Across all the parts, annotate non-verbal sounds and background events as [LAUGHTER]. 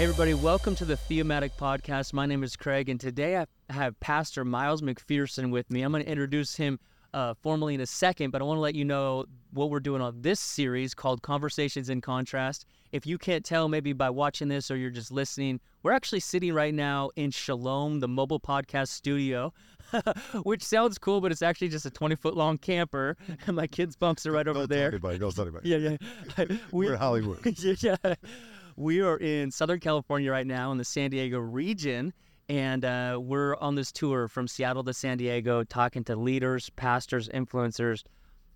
Hey, everybody, welcome to the Thematic Podcast. My name is Craig, and today I have Pastor Miles McPherson with me. I'm going to introduce him uh, formally in a second, but I want to let you know what we're doing on this series called Conversations in Contrast. If you can't tell, maybe by watching this or you're just listening, we're actually sitting right now in Shalom, the mobile podcast studio, [LAUGHS] which sounds cool, but it's actually just a 20 foot long camper. [LAUGHS] And my kids' bunks are right over there. Anybody, don't tell anybody. [LAUGHS] Yeah, yeah. We're in Hollywood. yeah. We are in Southern California right now in the San Diego region, and uh, we're on this tour from Seattle to San Diego, talking to leaders, pastors, influencers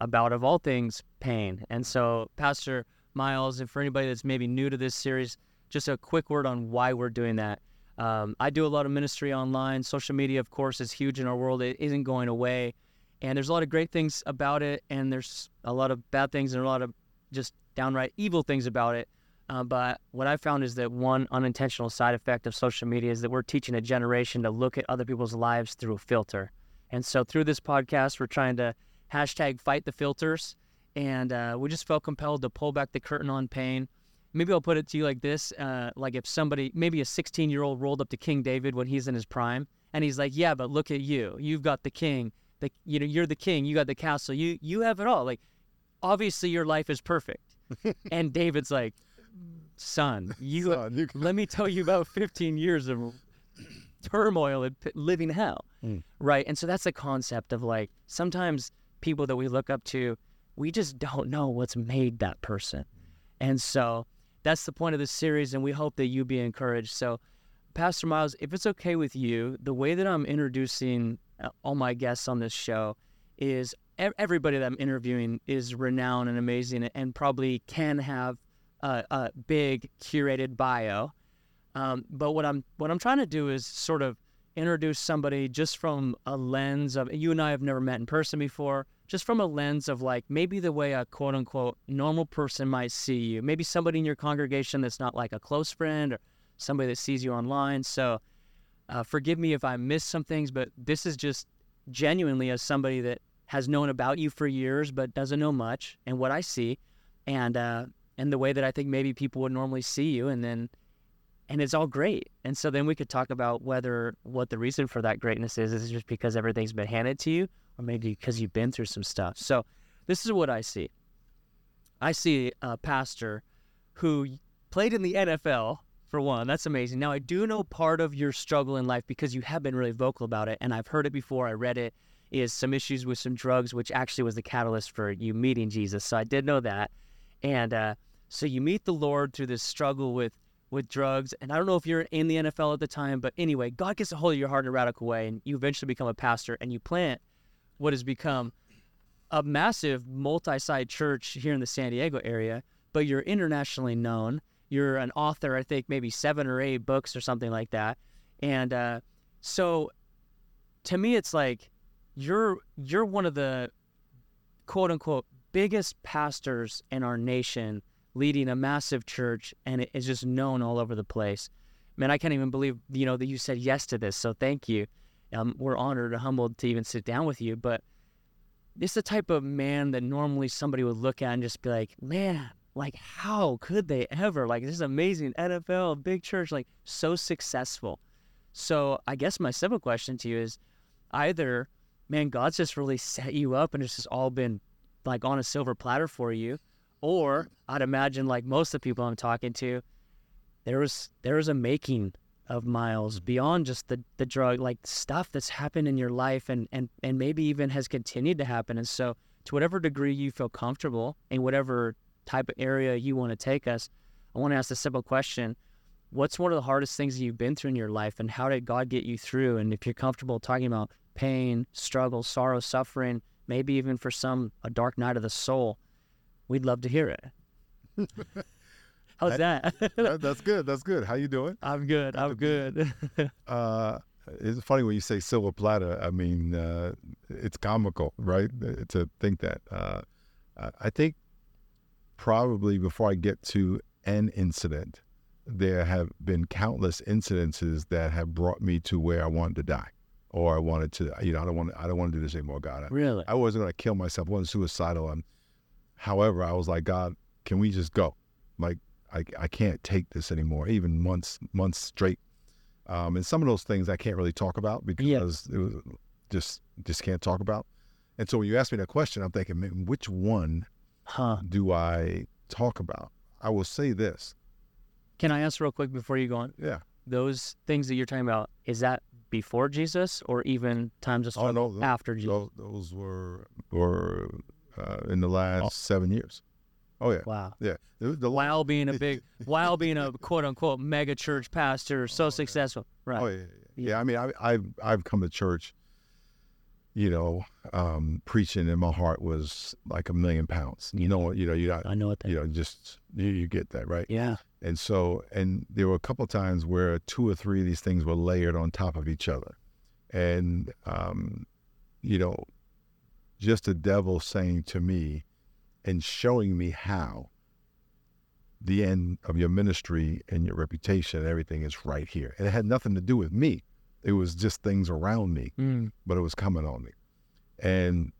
about, of all things, pain. And so, Pastor Miles, and for anybody that's maybe new to this series, just a quick word on why we're doing that. Um, I do a lot of ministry online. Social media, of course, is huge in our world. It isn't going away. And there's a lot of great things about it, and there's a lot of bad things and a lot of just downright evil things about it. Uh, but what I found is that one unintentional side effect of social media is that we're teaching a generation to look at other people's lives through a filter. And so through this podcast, we're trying to hashtag fight the filters. And uh, we just felt compelled to pull back the curtain on pain. Maybe I'll put it to you like this: uh, like if somebody, maybe a 16-year-old, rolled up to King David when he's in his prime, and he's like, "Yeah, but look at you. You've got the king. The, you know, you're the king. You got the castle. You you have it all. Like, obviously your life is perfect." [LAUGHS] and David's like, son, you, [LAUGHS] Son, you- let me tell you about 15 years of [CLEARS THROAT] turmoil and living hell. Mm. Right. And so that's the concept of like sometimes people that we look up to, we just don't know what's made that person. And so that's the point of this series. And we hope that you be encouraged. So, Pastor Miles, if it's okay with you, the way that I'm introducing uh, all my guests on this show is everybody that I'm interviewing is renowned and amazing and probably can have a, a big curated bio. Um, but what I'm what I'm trying to do is sort of introduce somebody just from a lens of you and I have never met in person before, just from a lens of like maybe the way a quote unquote normal person might see you, maybe somebody in your congregation that's not like a close friend or somebody that sees you online. So uh, forgive me if I miss some things, but this is just genuinely as somebody that has known about you for years but doesn't know much and what I see, and uh, and the way that I think maybe people would normally see you, and then and it's all great. And so then we could talk about whether what the reason for that greatness is. Is just because everything's been handed to you, or maybe because you've been through some stuff? So this is what I see. I see a pastor who played in the NFL for one. That's amazing. Now I do know part of your struggle in life because you have been really vocal about it, and I've heard it before. I read it. Is some issues with some drugs, which actually was the catalyst for you meeting Jesus. So I did know that, and uh, so you meet the Lord through this struggle with with drugs. And I don't know if you're in the NFL at the time, but anyway, God gets a hold of your heart in a radical way, and you eventually become a pastor, and you plant what has become a massive multi-site church here in the San Diego area. But you're internationally known. You're an author, I think maybe seven or eight books or something like that. And uh, so, to me, it's like you're you're one of the quote unquote biggest pastors in our nation leading a massive church and it is just known all over the place. Man, I can't even believe, you know, that you said yes to this. So thank you. Um, we're honored and humbled to even sit down with you. But it's the type of man that normally somebody would look at and just be like, man, like how could they ever? Like this is amazing NFL, big church, like so successful. So I guess my simple question to you is either, man, God's just really set you up and it's just all been like on a silver platter for you, or I'd imagine like most of the people I'm talking to, there was there was a making of Miles beyond just the the drug, like stuff that's happened in your life and and and maybe even has continued to happen. And so, to whatever degree you feel comfortable in whatever type of area you want to take us, I want to ask a simple question: What's one of the hardest things that you've been through in your life, and how did God get you through? And if you're comfortable talking about pain, struggle, sorrow, suffering, maybe even for some a dark night of the soul, we'd love to hear it. [LAUGHS] How's that? That- that's good. That's good. How you doing? I'm good. I'm good. [LAUGHS] Uh, it's funny when you say silver platter. I mean, uh, it's comical, right? uh, To think that. Uh, I- I think probably before I get to an incident, there have been countless incidences that have brought me to where I wanted to die, or I wanted to. You know, I don't want. I don't want to do this anymore, God. I, really? I wasn't going to kill myself. I wasn't suicidal. And however, I was like, God, can we just go? Like, I, I can't take this anymore, even months months straight. Um, and some of those things I can't really talk about because it was just just can't talk about. And so when you ask me that question, I'm thinking, man, which one Huh. do I talk about? I will say this. Can I ask real quick before you go on? Yeah. Those things that you're talking about, is that before Jesus or even times of Oh, no, after Jesus? Those, those were were uh, in the last seven years. Oh yeah, Wow. yeah. The, the, While being a [LAUGHS] big, while being a quote unquote mega church pastor, so successful. Right. Oh yeah, yeah, yeah. yeah I mean, I, I've I've come to church. You know, um, preaching in my heart was like a million pounds. You know, you know, you not, I know what that you know, just you, you get that right. Yeah. And so, and there were a couple times where two or three of these things were layered on top of each other, and um, you know, just the devil saying to me, and showing me how the end of your ministry and your reputation and everything is right here. And it had nothing to do with me. It was just things around me, Mm. but it was coming on me. And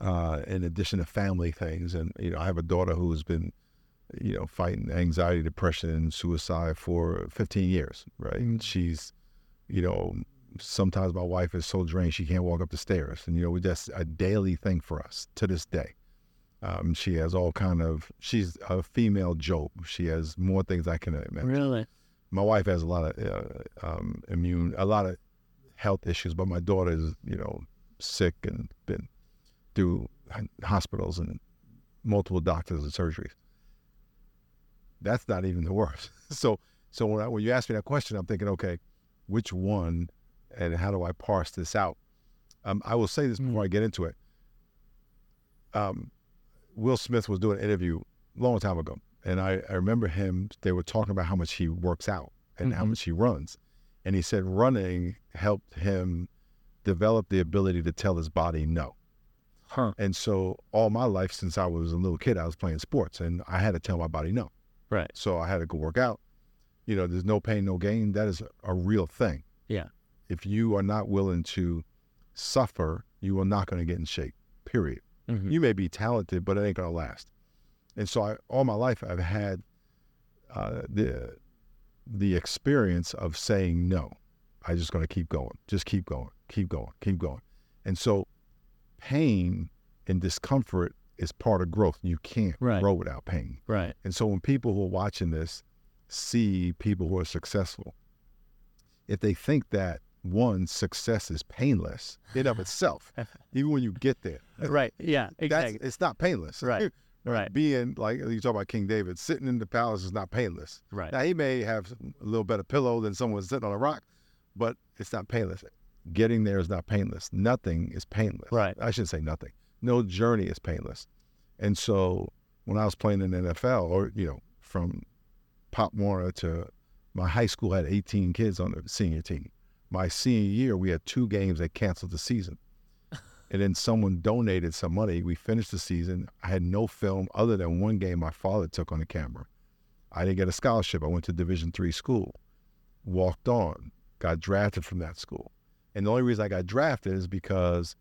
uh, in addition to family things, and you know, I have a daughter who's been, you know, fighting anxiety, depression, and suicide for 15 years. Right? Mm. She's, you know, sometimes my wife is so drained she can't walk up the stairs, and you know, that's a daily thing for us to this day. Um, she has all kind of. She's a female Job. She has more things I can imagine. Really? My wife has a lot of uh, um, immune, a lot of health issues, but my daughter is, you know, sick and been through hospitals and multiple doctors and surgeries. That's not even the worst. [LAUGHS] So, so when I, when you ask me that question, I'm thinking, okay, which one, and how do I parse this out? Um, I will say this before I get into it. Um, Will Smith was doing an interview a long time ago, and I, I remember him. They were talking about how much he works out and how Mhm. much he runs, and he said running helped him develop the ability to tell his body no. Huh. And so all my life since I was a little kid, I was playing sports, and I had to tell my body no. Right. So I had to go work out. You know, there's no pain, no gain. That is a real thing. Yeah. If you are not willing to suffer, you are not going to get in shape. Period. Mhm. You may be talented, but it ain't going to last. And so I, all my life, I've had uh, the the experience of saying no. I just going to keep going, just keep going, keep going, keep going. And so, pain and discomfort is part of growth. You can't Right. grow without pain. Right. And so when people who are watching this see people who are successful, if they think that one success is painless in of itself, [LAUGHS] even when you get there, [LAUGHS] Right. Yeah. [LAUGHS] that's Exactly. it's not painless. Right. Right. Being like you talk about King David, sitting in the palace is not painless. Right. Now he may have a little better pillow than someone sitting on a rock, but it's not painless. Getting there is not painless. Nothing is painless. Right. I shouldn't say nothing. No journey is painless. And so when I was playing in the NFL, or you know, from Pop Warner to my high school had 18 kids on the senior team. My senior year, we had two games that canceled the season. [LAUGHS] And then someone donated some money. We finished the season. I had no film other than one game my father took on the camera. I didn't get a scholarship. I went to Division three school, walked on, got drafted from that school. And the only reason I got drafted is because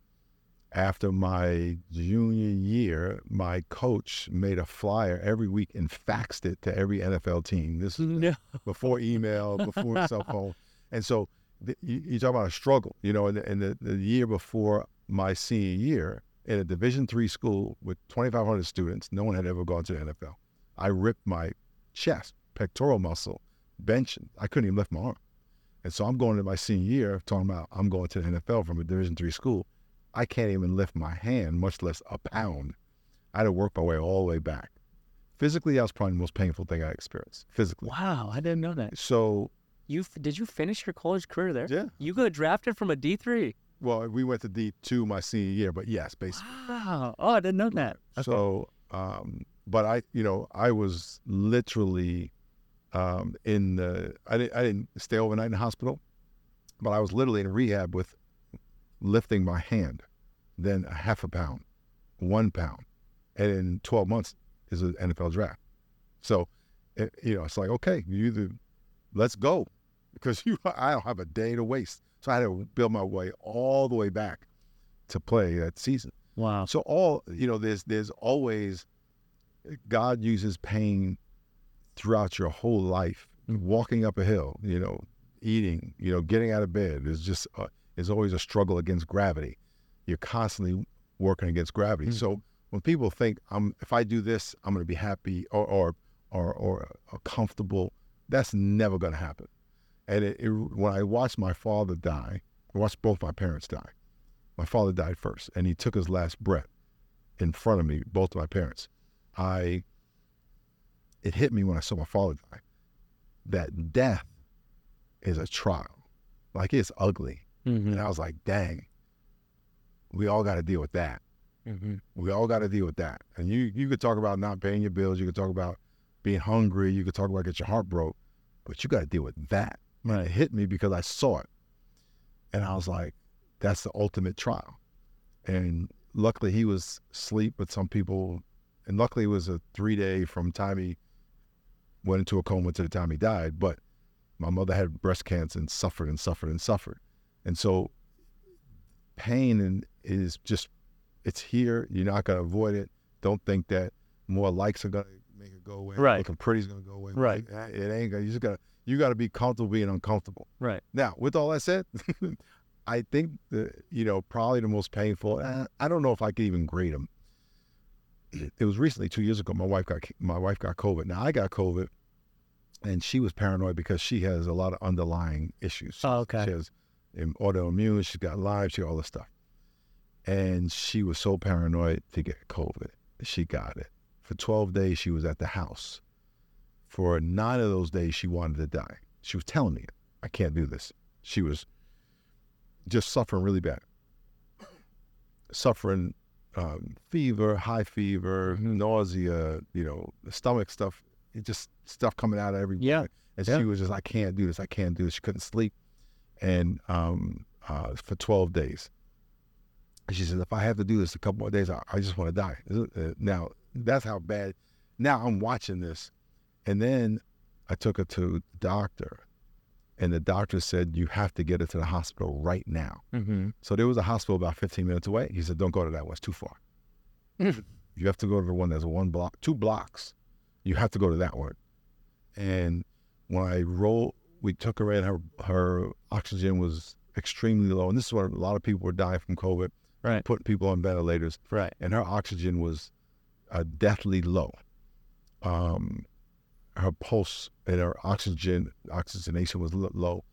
after my junior year, my coach made a flyer every week and faxed it to every NFL team. This is No. [LAUGHS] before email, before cell phone. And so the, you, you talk about a struggle, you know, in, the, in the, the year before my senior year in a Division three school with 2,500 students, no one had ever gone to the NFL. I ripped my chest, pectoral muscle, benching. I couldn't even lift my arm. And so I'm going to my senior year talking about I'm going to the NFL from a Division three school. I can't even lift my hand, much less a pound. I had to work my way all the way back. Physically, that was probably the most painful thing I experienced. Physically. Wow. I didn't know that. So You f- did you finish your college career there? yeah. You got drafted from a D three. Well, we went to D two my senior year, but yes, basically. Wow. Oh, I didn't know that. Okay. So, um, but I, you know, I was literally um, in the. I didn't. I didn't stay overnight in the hospital, but I was literally in rehab with lifting my hand, then a half a pound, one pound, and in twelve months is an NFL draft. So, it, you know, it's like okay, you either let's go because [LAUGHS] you I don't have a day to waste. So I had to build my way all the way back to play that season. wow. So all you know, there's there's always God uses pain throughout your whole life, walking up a hill, you know, eating, you know, getting out of bed is just uh, is always a struggle against gravity. You're constantly working against gravity. Mm. So when people think I'm if I do this, I'm going to be happy or or or, or, or comfortable, that's never going to happen. And it, it, when I watched my father die, I watched both my parents die. My father died first, and he took his last breath in front of me, both of my parents. I it hit me when I saw my father die that death is a trial. Like it's ugly. Mm-hmm. And I was like, dang, we all got to deal with that. Mm-hmm. We all got to deal with that. And you you could talk about not paying your bills. You could talk about being hungry. You could talk about get your heart broke, but you got to deal with that. And it hit me because I saw it, and I was like, that's the ultimate trial. And luckily he was asleep, but some people, and luckily it was a three day from time he went into a coma to the time he died. But my mother had breast cancer and suffered and suffered and suffered, and so pain and is just it's here. You're not gonna avoid it. Don't think that more likes are gonna make it go away. Right. Looking pretty's gonna go away. Right. It ain't gonna. You just gotta. You gotta be comfortable being uncomfortable. Right. Now, with all that said, [LAUGHS] I think the you know probably the most painful. I don't know if I could even grade them. It was recently two years ago. My wife got my wife got COVID. Now I got COVID, and she was paranoid because she has a lot of underlying issues. Oh, okay. She has um, autoimmune. She's got Lyme. She got all this stuff, and she was so paranoid to get COVID. She got it. For 12 days, she was at the house. For nine of those days, she wanted to die. She was telling me, I can't do this. She was just suffering really bad. Suffering um, fever, high fever, nausea, you know, stomach stuff, it just stuff coming out of every Yeah. And Yeah. she was just, I can't do this. I can't do this. She couldn't sleep. And um, uh, for 12 days. She said, if I have to do this a couple more days, I, I just want to die. Uh, Now, that's how bad. Now I'm watching this. And then I took her to the doctor. And the doctor said, you have to get her to the hospital right now. Mm-hmm. So there was a hospital about 15 minutes away. He said, don't go to that one. It's too far. Mm. you have to go to the one that's one block, two blocks. You have to go to that one. And when I rolled, we took her in, her, her oxygen was extremely low. And this is where a lot of people were dying from COVID, Right. putting people on ventilators. Right. And her oxygen was uh, deathly low. Um, her pulse and her oxygen oxygenation was l- low.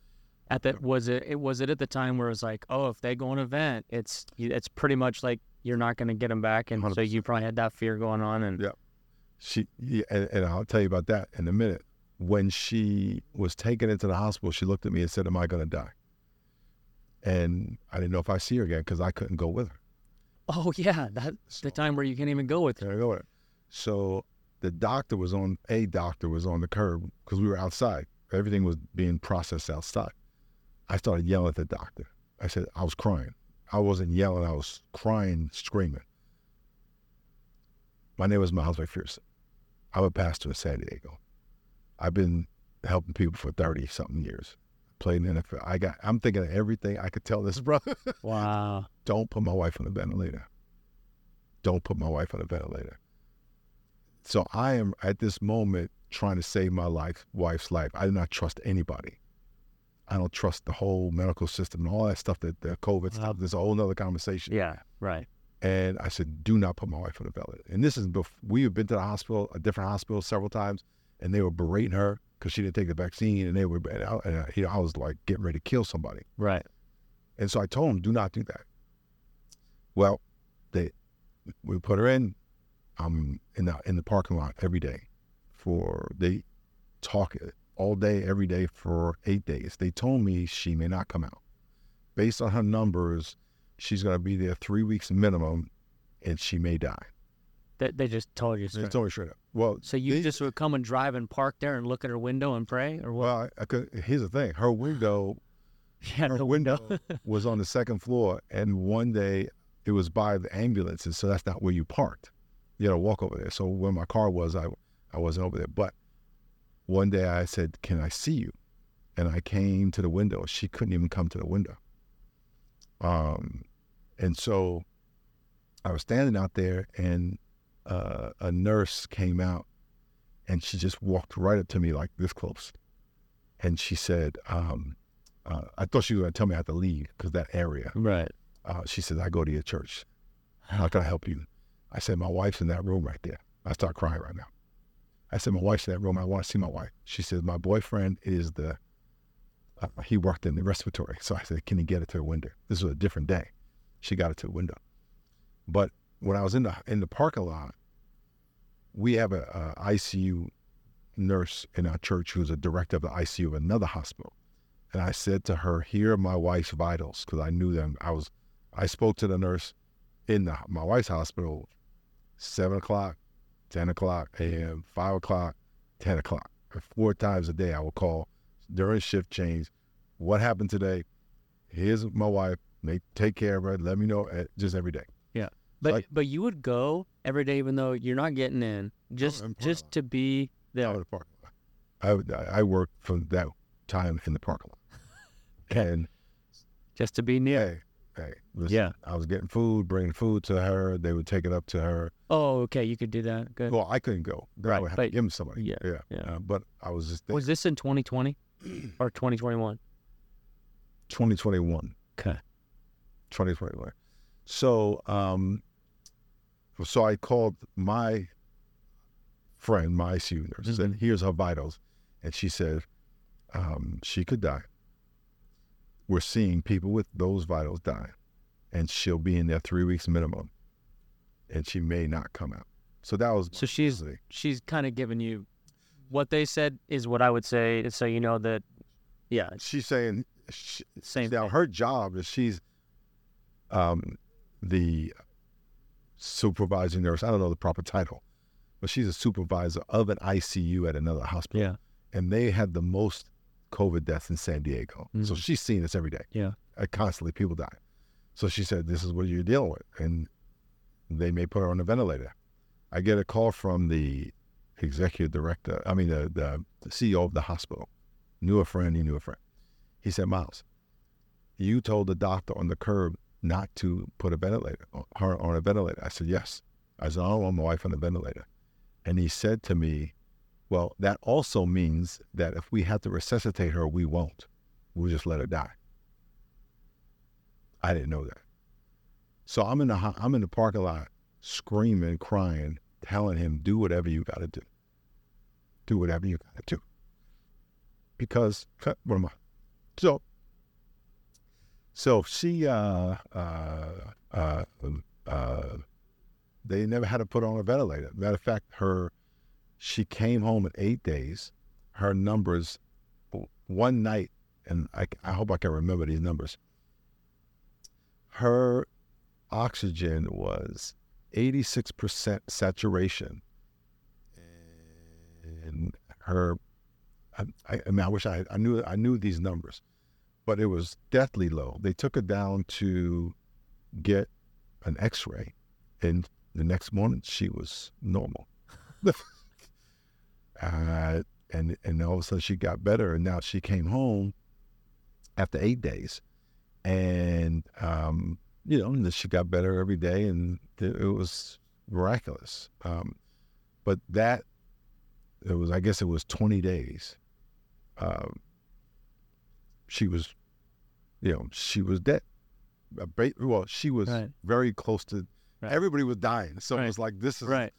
At that was it, it was it at the time where it was like, oh, if they go an event, it's it's pretty much like you're not going to get them back, and so you probably had that fear going on, and Yeah. She yeah, and, and I'll tell you about that in a minute. When she was taken into the hospital, she looked at me and said, "Am I going to die?" And I didn't know if I see her again because I couldn't go with her. oh yeah, that So- the time where you can't even go with her. Go with her? So the doctor was on a doctor was on the curb because we were outside. Everything was being processed outside. I started yelling at the doctor. I said I was crying. I wasn't yelling. I was crying, screaming. My name is Miles McPherson. I'm a pastor in San Diego. I've been helping people for thirty something years. Played in the NFL. I got. I'm thinking of everything I could tell this brother. [LAUGHS] Wow. Don't put my wife on a ventilator. Don't put my wife on a ventilator. So I am at this moment trying to save my life, wife's life. I do not trust anybody. I don't trust the whole medical system and all that stuff that the COVID Wow. stuff. There's a whole nother conversation. Yeah. Right. And I said, do not put my wife on a ventilator. And this is before we have been to the hospital, a different hospital several times, and they were berating her because she didn't take the vaccine, and they were, and I, and I, you know, I was like getting ready to kill somebody. Right. And so I told him, do not do that. Well, they we put her in. I'm in the in the parking lot every day for they talk all day, every day for eight days. They told me she may not come out. Based on her numbers, she's gonna be there three weeks minimum and she may die. They, they just told you. They straight. told me straight up. Well, So you they- just would come and drive and park there and look at her window and pray, or what? well, I, I could, here's the thing. Her window [LAUGHS] yeah, her window [LAUGHS] was on the second floor, and one day it was by the ambulances, so that's not where you parked. You had to walk over there. So where my car was, I I wasn't over there. But one day I said, "Can I see you?" And I came to the window. She couldn't even come to the window. Um, and so I was standing out there, and uh, a nurse came out, and she just walked right up to me like this close, and she said, um, uh, "I thought she was going to tell me I had to leave because that area." Right. Uh, she said, "I go to your church. How can I help you?" I said, "My wife's in that room right there." I start crying right now. I said, "My wife's in that room. I want to see my wife." She says, "My boyfriend is the uh, he worked in the respiratory." So I said, "Can you get it to the window?" This was a different day. She got it to the window, but when I was in the in the parking lot, we have a, a ICU nurse in our church who's a director of the ICU of another hospital. And I said to her, "Here are my wife's vitals," because I knew them. I was, I spoke to the nurse in the, my wife's hospital, seven o'clock, ten o'clock a.m., five o'clock, ten o'clock. Four times a day, I would call during shift change. What happened today? Here's my wife. They take care of her. Let me know eh, just every day. But Like- but you would go every day, even though you're not getting in, just just to be there. out of the parking lot. I, would- I I worked from that time in the parking lot. [LAUGHS] And just to be near. hey, hey, listen, Yeah. I was getting food, bringing food to her. They would take it up to her. Oh, okay, you could do that. Good. Well, I couldn't go. I Right, would have but- to give them somebody. yeah, yeah, yeah. Uh, but I was just there. Was this in 2020 [CLEARS THROAT] or 2021? 2021. Okay. 2021. So, um, so I called my friend, my ICU nurse, said, Mhm. "Here's her vitals," and she said, um, "She could die. We're seeing people with those vitals die, and she'll be in there three weeks minimum, and she may not come out." So that was So she's she's kind of giving you what they said is what I would say, so you know that. Yeah, she's saying she, same. Now thing. her job is she's um, the supervising nurse. I don't know the proper title, but she's a supervisor of an ICU at another hospital. Yeah. And they had the most COVID deaths in San Diego. So Mhm. she's seeing this every day. Yeah. Uh, constantly people die. So she said, "This is what you're dealing with," and they may put her on a ventilator. I get a call from the executive director. I mean, the, the, the CEO of the hospital. Knew a friend. He knew a friend. He said, "Miles, you told the doctor on the curb not to put a ventilator her on a ventilator." I said, "Yes." I said, "I don't want my wife on the ventilator," and he said to me, "Well, that also means that if we have to resuscitate her, we won't. We'll just let her die." I didn't know that. So I'm in the I'm in the parking lot screaming, crying, telling him, "Do whatever you got to do. Do whatever you got to do." Because what am I? So, so she, uh, uh, uh, uh, they never had to put on a ventilator. Matter of fact, her, she came home in eight days. Her numbers, one night, and I, I hope I can remember these numbers. Her oxygen was 86% saturation. And her, I, I, I mean, I wish I, I knew, I knew these numbers, but it was deathly low. They took her down to get an x-ray and the next morning she was normal. [LAUGHS] uh, and, and all of a sudden she got better and now she came home after eight days and, um, you know, and she got better every day and it, it was miraculous. Um, but that, it was, I guess it was 20 days. Um, she was, you know, she was dead. Well, she was Right. very close to, Right. everybody was dying. So it was like, this is, Right.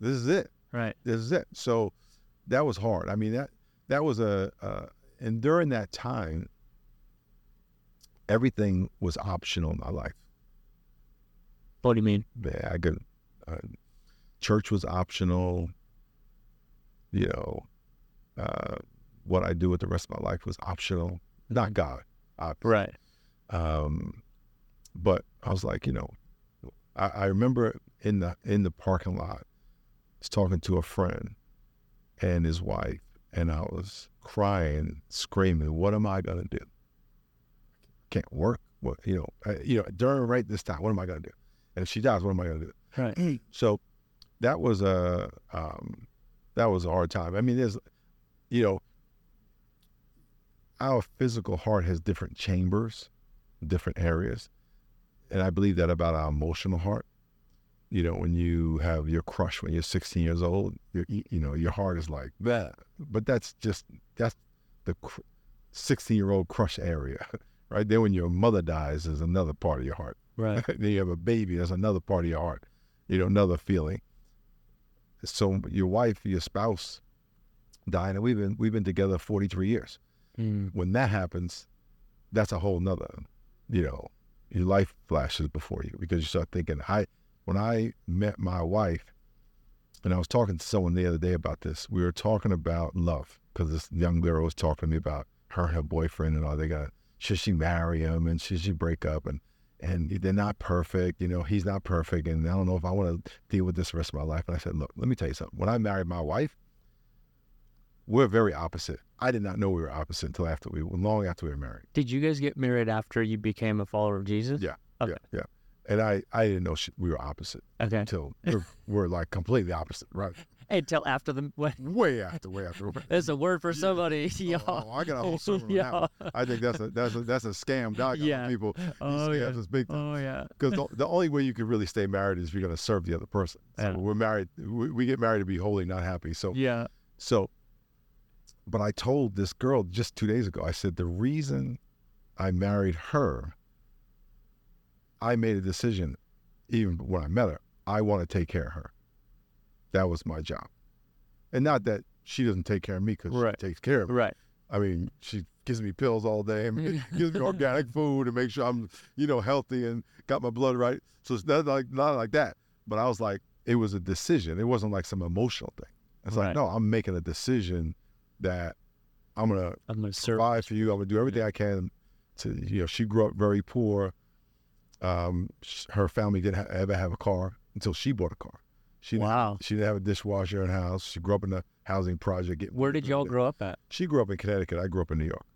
this is it Right. this is it. So that was hard. I mean that that was a uh, and during that time, everything was optional in my life. What do you mean? Yeah, I could. Uh, church was optional. You know, uh, what I do with the rest of my life was optional. Not God, obviously. Right. Um, but I was like, you know, I, I remember in the in the parking lot, I was talking to a friend and his wife, and I was crying, screaming, "What am I gonna do? Can't work. What you know? I, you know, during right this time, what am I gonna do? And if she dies, what am I gonna do?" Right. [CLEARS THROAT] So that was a um, that was a hard time. I mean, there's, you know, our physical heart has different chambers, different areas, and I believe that about our emotional heart. you know, when you have your crush when you're 16 years old, you you know, your heart is like that. But that's just that's the 16 year old crush area, [LAUGHS] right? Then when your mother dies, is another part of your heart. Right. [LAUGHS] then you have a baby, that's another part of your heart. You know, another feeling. So your wife, your spouse, dying, and we've been we've been together 43 years. Mm. When that happens, that's a whole nother, you know, your life flashes before you because you start thinking, I when I met my wife, and I was talking to someone the other day about this, we were talking about love because this young girl was talking to me about her and her boyfriend and all. They got should she marry him and should she break up and and they're not perfect. You know, he's not perfect, and I don't know if I want to deal with this the rest of my life. And I said, look, let me tell you something. When I married my wife, we're very opposite. I did not know we were opposite until after we, long after we were married. Did you guys get married after you became a follower of Jesus? Yeah. Okay. Yeah, yeah. And I, I didn't know she, we were opposite Okay. until [LAUGHS] we're, we're like completely opposite, right? Until after the what? [LAUGHS] Way after, way after. There's a word for somebody. [LAUGHS] Oh, y'all. oh, I got a whole sermon on Yeah. I think that's a that's a that's a scam. Dog Yeah. people. Oh yeah. big. Oh yeah. Because the, the only way you can really stay married is if you're going to serve the other person. So Yeah. we're married. We, we get married to be holy, not happy. So Yeah. so. But I told this girl just two days ago. I said the reason I married her. I made a decision, even when I met her. I want to take care of her. That was my job, and not that she doesn't take care of me because Right. she takes care of me. Right. I mean, she gives me pills all day and [LAUGHS] gives me organic food and make sure I'm, you know, healthy and got my blood right. So it's not like not like that. But I was like, it was a decision. It wasn't like some emotional thing. It's Right. like, no, I'm making a decision that I'm gonna I'm gonna serve. provide for you. I'm gonna do everything I can to, you know, she grew up very poor. Um, her family didn't ha- ever have a car until she bought a car. She didn't, Wow. she didn't have a dishwasher in her house. She grew up in a housing project. Where did y'all grow up at? She grew up in Connecticut. I grew up in New York.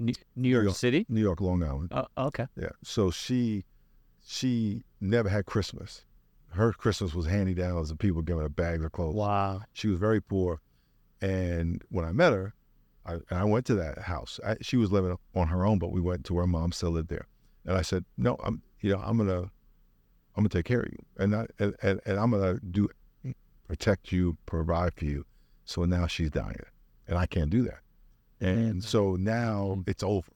New, New York York. City. New York, Long Island. Oh, okay. Yeah. So she she never had Christmas. Her Christmas was handy down as the people giving her bags of clothes. Wow. She was very poor. And when I met her, I, and I went to that house. I, she was living on her own, but we went to where mom still lived there. And I said, no, I'm, you know, I'm gonna, I'm gonna take care of you, and I, and, and, and I'm gonna do, protect you, provide for you. So now she's dying, and I can't do that. And so now mm-hmm. it's over.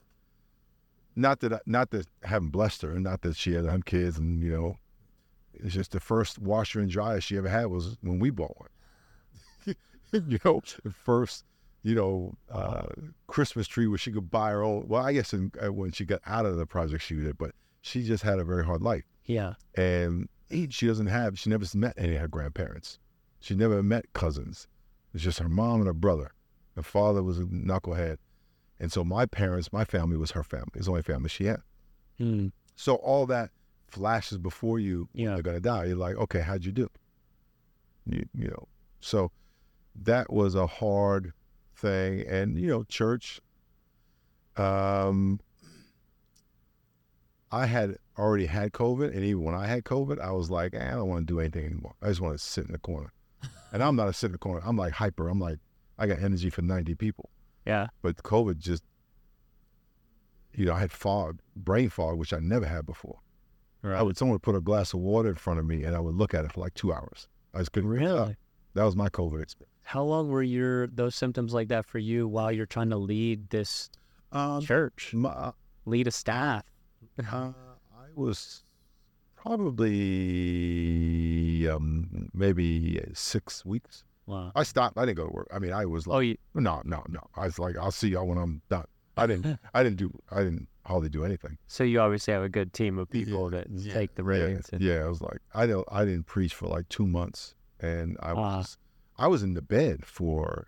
Not that, I, not that I haven't blessed her, and not that she had kids, and you know, it's just the first washer and dryer she ever had was when we bought one. [LAUGHS] you know, the first, you know, uh, Christmas tree where she could buy her own. Well, I guess in, uh, when she got out of the project, she did, but she just had a very hard life. Yeah. And she doesn't have, she never met any of her grandparents. She never met cousins. It's just her mom and her brother. Her father was a knucklehead. And so my parents, my family was her family. It's the only family she had. Hmm. So all that flashes before you Yeah. they're gonna die. You're like, okay, how'd you do? You, you know, so that was a hard thing, and you know, church. Um, I had already had COVID, and even when I had COVID, I was like, eh, I don't want to do anything anymore. I just want to sit in the corner. and I'm not a sit in the corner. I'm like hyper. I'm like, I got energy for 90 people. Yeah. But COVID just, you know, I had fog, brain fog, which I never had before. Right. I would someone would put a glass of water in front of me, and I would look at it for like two hours. I just couldn't. it really. That was my COVID experience. How long were your those symptoms like that for you while you're trying to lead this Um, church, my, lead a staff? uh, I was probably um, maybe six weeks. Wow. I stopped. I didn't go to work. I mean, I was like, Oh, you, no, no, no. I was like, I'll see y'all when I'm done. I didn't. [LAUGHS] I didn't do. I didn't hardly do anything. so you obviously have a good team of people Yeah, that yeah, take the Yeah, reins. and- yeah. I was like, I don't. I didn't preach for like two months, and I Ah. I was in the bed for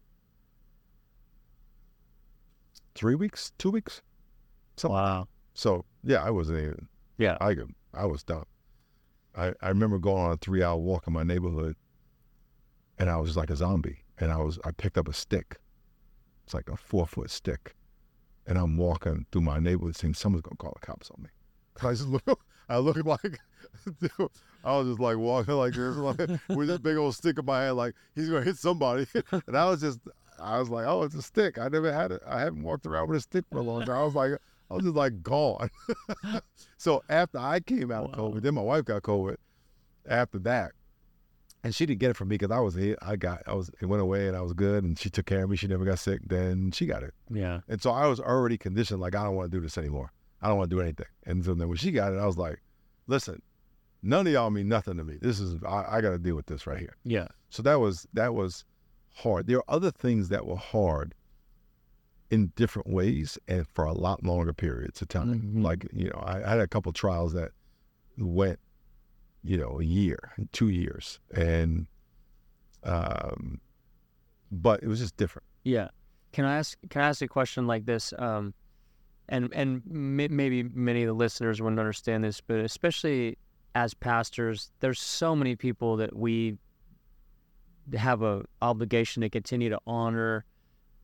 three weeks, two weeks. something. Wow. So yeah, I wasn't even. Yeah. I. I was done. I I remember going on a three hour walk in my neighborhood, and I was like a zombie. And I was I picked up a stick. It's like a four foot stick, and I'm walking through my neighborhood, saying someone's gonna call the cops on me. [LAUGHS] I just look. I look [LAUGHS] like. dude, I was just like walking like this, with this big old stick in my hand, like he's gonna hit somebody. [LAUGHS] And I was just, I was like, oh, it's a stick. I never had it. I haven't walked around with a stick for a long time. I was like, I was just like gone. [LAUGHS] so after I came out of COVID, then my wife got COVID, after that, and she didn't get it from me because I was here. I got, I was, it went away and I was good, and she took care of me. She never got sick. Then she got it, Yeah. and so I was already conditioned. Like I don't want to do this anymore. I don't want to do anything. And so then when she got it, I was like, listen, none of y'all mean nothing to me. This is, I, I got to deal with this right here. Yeah. So that was that was hard. There are other things that were hard in different ways and for a lot longer periods of time. Mhm. Like you know, I, I had a couple trials that went, you know, a year, two years, and um, but it was just different. Yeah. Can I ask? Can I ask a question like this? Um, and and may, maybe many of the listeners wouldn't understand this, but especially as pastors, there's so many people that we have a obligation to continue to honor,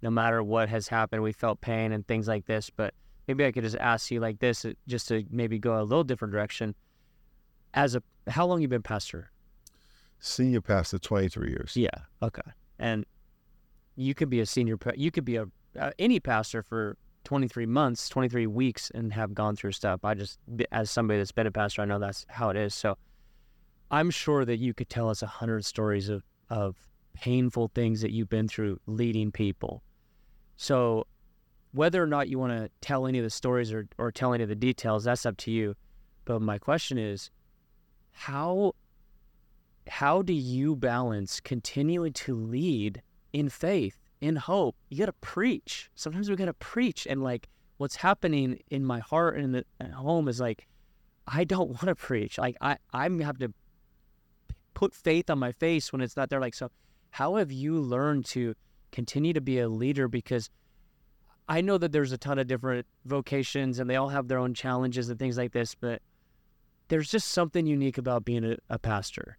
no matter what has happened. We felt pain and things like this, but maybe I could just ask you like this, uh, just to maybe go a little different direction. As a, how long you been pastor? Senior pastor, twenty three years. Yeah. Okay. And you could be a senior, you could be a uh, any pastor for 23 months, 23 weeks, and have gone through stuff. I just, as somebody that's been a pastor, I know that's how it is. So I'm sure that you could tell us a hundred stories of of painful things that you've been through leading people. So whether or not you want to tell any of the stories or or tell any of the details, that's up to you. But my question is, how how do you balance continuing to lead in faith, in hope? You got to preach. Sometimes we got to preach. And like what's happening in my heart and the, at home is like, I don't want to preach. Like I, I'm have to put faith on my face when it's not there. Like, so how have you learned to continue to be a leader? Because I know that there's a ton of different vocations and they all have their own challenges and things like this, but there's just something unique about being a, a pastor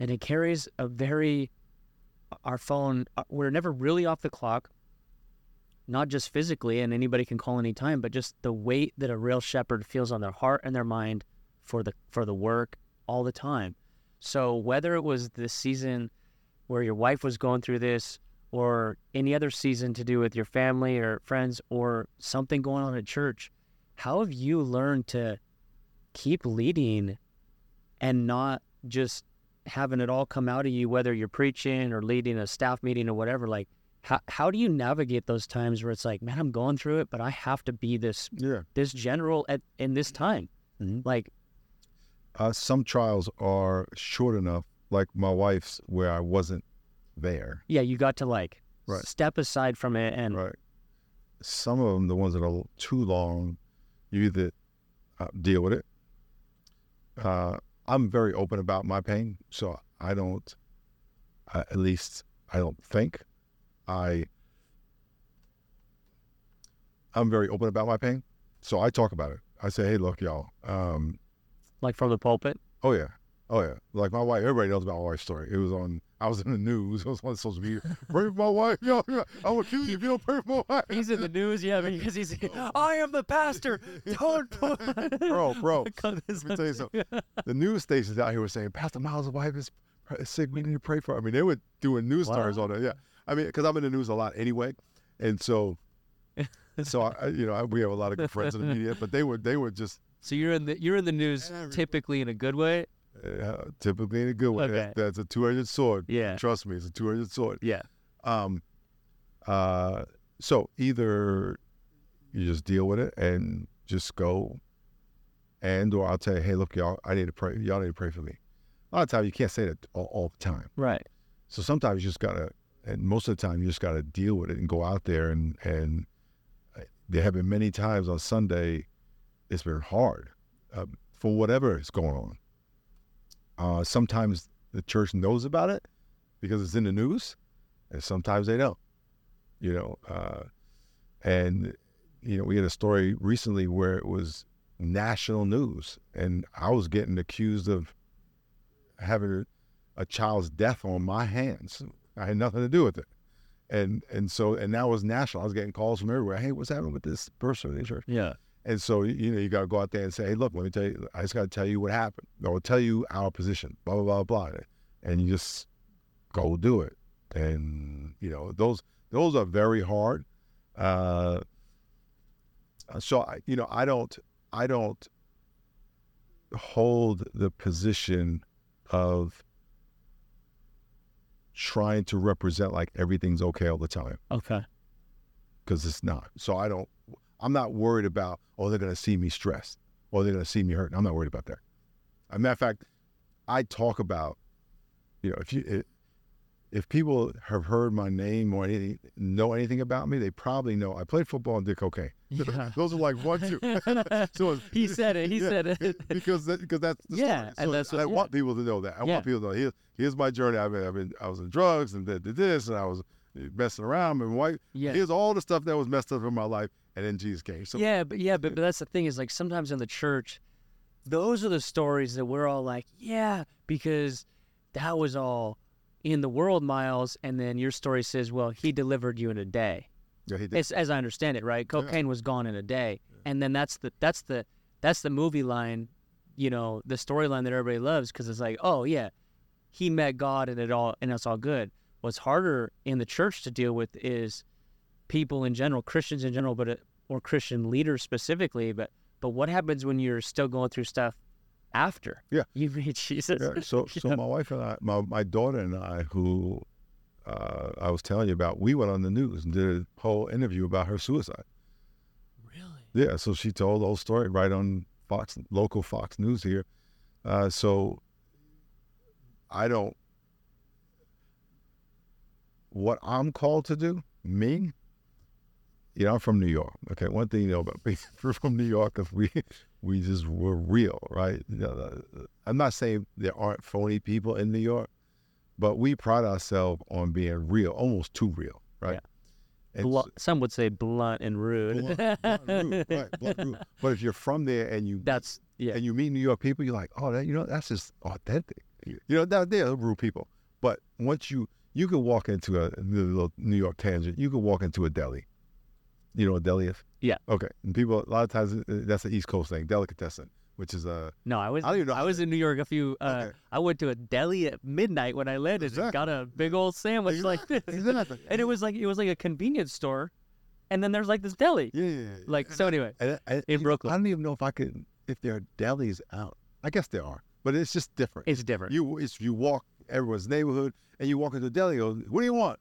and it carries a very our phone uh, we're never really off the clock not just physically and anybody can call anytime but just the weight that a real shepherd feels on their heart and their mind for the for the work all the time. So whether it was the season where your wife was going through this or any other season to do with your family or friends or something going on at church how have you learned to keep leading and not just having it all come out of you, whether you're preaching or leading a staff meeting or whatever, like how how do you navigate those times where it's like, man, I'm going through it, but I have to be this Yeah. this general at in this time. Mhm. Like, Uh, some trials are short enough, like my wife's, where I wasn't there. yeah, you got to like Right. step aside from it and Right. Some of them, the ones that are too long, you either uh, deal with it. Uh, I'm very open about my pain, so I don't. Uh, at least I don't think I. I'm very open about my pain, so I talk about it. I say, "Hey, look, y'all. Um, like from the pulpit. Oh yeah, oh yeah. Like my wife, everybody knows about my wife's story. It was on. I was in the news. [LAUGHS] It was on social media. Pray for my wife. Yo, yo, I will kill you if you don't pray for my wife. He's in the news, yeah, because he's I am the pastor. Don't [LAUGHS] put [LAUGHS] Bro, bro, Cut this let me tell you something. The news stations out here were saying Pastor Miles' wife is is sick. We need to pray for her. I mean, they were doing news stories Wow. on it. Yeah, I mean, because I'm in the news a lot anyway, and so, so I, I- you know, I, we have a lot of good friends in the media, but they were they were just So you're in the you're in the news typically in a good way. Uh, typically in a good way. Okay. That's, that's a two-edged sword. Yeah. Trust me, it's a two-edged sword. Yeah. Um, uh, so either you just deal with it and just go, and or I'll tell you, hey, look, y'all, I need to pray. Y'all need to pray for me. A lot of times you can't say that all, all the time. Right. So sometimes you just gotta, and most of the time you just gotta deal with it and go out there and and uh, there have been many times on Sunday, it's been hard um, for whatever is going on. Uh, sometimes the church knows about it because it's in the news, and sometimes they don't. You know, uh, and you know we had a story recently where it was national news, and I was getting accused of having a, child's death on my hands. I had nothing to do with it. And and so and that was national. I was getting calls from everywhere. Hey, what's happening with this the church? Yeah. And so you know you got to go out there and say, hey, look, let me tell you. I just got to tell you what happened, I will tell you our position. Blah blah blah blah. And you just go do it. And you know those those are very hard. Uh, so I, you know I don't I don't hold the position of trying to represent like everything's okay all the time Okay. because it's not. So I don't. I'm not worried about oh they're gonna see me stressed or they're gonna see me hurt. I'm not worried about that. As a matter of fact, I talk about you know if you if, if people have heard my name or anything know anything about me, they probably know I played football and did cocaine. [LAUGHS] Yeah. Those are like one two. [LAUGHS] so he said it. He yeah, said it. [LAUGHS] because that, because that's the Yeah, story. and that's what- I yeah. want people to know that. I want people to know here, here's my journey. I've been, I've been I was in drugs and did, did this and I was messing around and white. Yeah. Here's all the stuff that was messed up in my life, and then Jesus came. So yeah, but yeah, but, but that's the thing is like sometimes in the church, those are the stories that we're all like, yeah, because that was all in the world, Miles, and then your story says, well, he delivered you in a day. yeah, he did. As, as I understand it, right? Cocaine was gone in a day, and then that's the that's the that's the movie line, you know, the storyline that everybody loves because it's like, oh yeah, he met God and it all and it's all good. What's harder in the church to deal with is people in general, Christians in general, but uh, or Christian leaders specifically. But but what happens when you're still going through stuff after? Yeah. [LAUGHS] you meet Jesus. Yeah, so so know? my wife and I, my my daughter and I, who uh, I was telling you about, we went on the news and did a whole interview about her suicide. Really? Yeah, so she told the whole story right on Fox, local Fox News here. Uh, so I don't. What I'm called to do, me. You know, I'm from New York. Okay, one thing you know about [LAUGHS] me, we're from New York, is we we just we're real, right? You know, uh, I'm not saying there aren't phony people in New York, but we pride ourselves on being real, almost too real, right? Yeah. Blu- some would say blunt and rude. Blunt- blunt rude, right, blunt rude. [LAUGHS] But if you're from there and you That's yeah. and you meet New York people, you're like, oh, that you know, that's just authentic. You know, now they're rude people, but once you you could walk into a, a little New York tangent, you could walk into a deli. You know what deli is? Yeah. Okay. And people a lot of times uh, that's the East Coast thing, delicatessen, which is a No, I was I don't even know I was in New York a few. Uh, Okay. I went to a deli at midnight when I landed and got a big old sandwich like this, Exactly. [LAUGHS] and it was like it was like a convenience store, and then there's like this deli. yeah, yeah, yeah. Like so. Anyway, And, and- in Brooklyn. I don't even know if I could if there are delis out. I guess there are, but it's just different. it's different. You it's, you walk everyone's neighborhood and you walk into a deli. Goes, what do you want?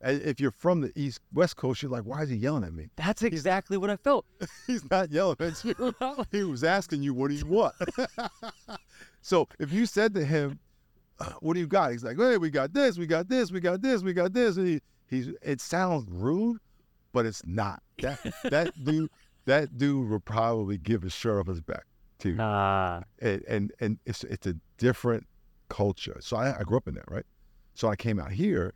And if you're from the east west coast, you're like, why is he yelling at me? That's exactly what I felt. [LAUGHS] He's not yelling at you. [LAUGHS] he was asking you, what do you want? [LAUGHS] so if you said to him, "Uh, what do you got? He's like, hey, we got this, we got this, we got this, we got this. And he, he's it sounds rude, but it's not. That that dude that dude will probably give his shirt off his back to you. Ah, and and, and it's it's a different culture. So I, I grew up in that, right? So I came out here.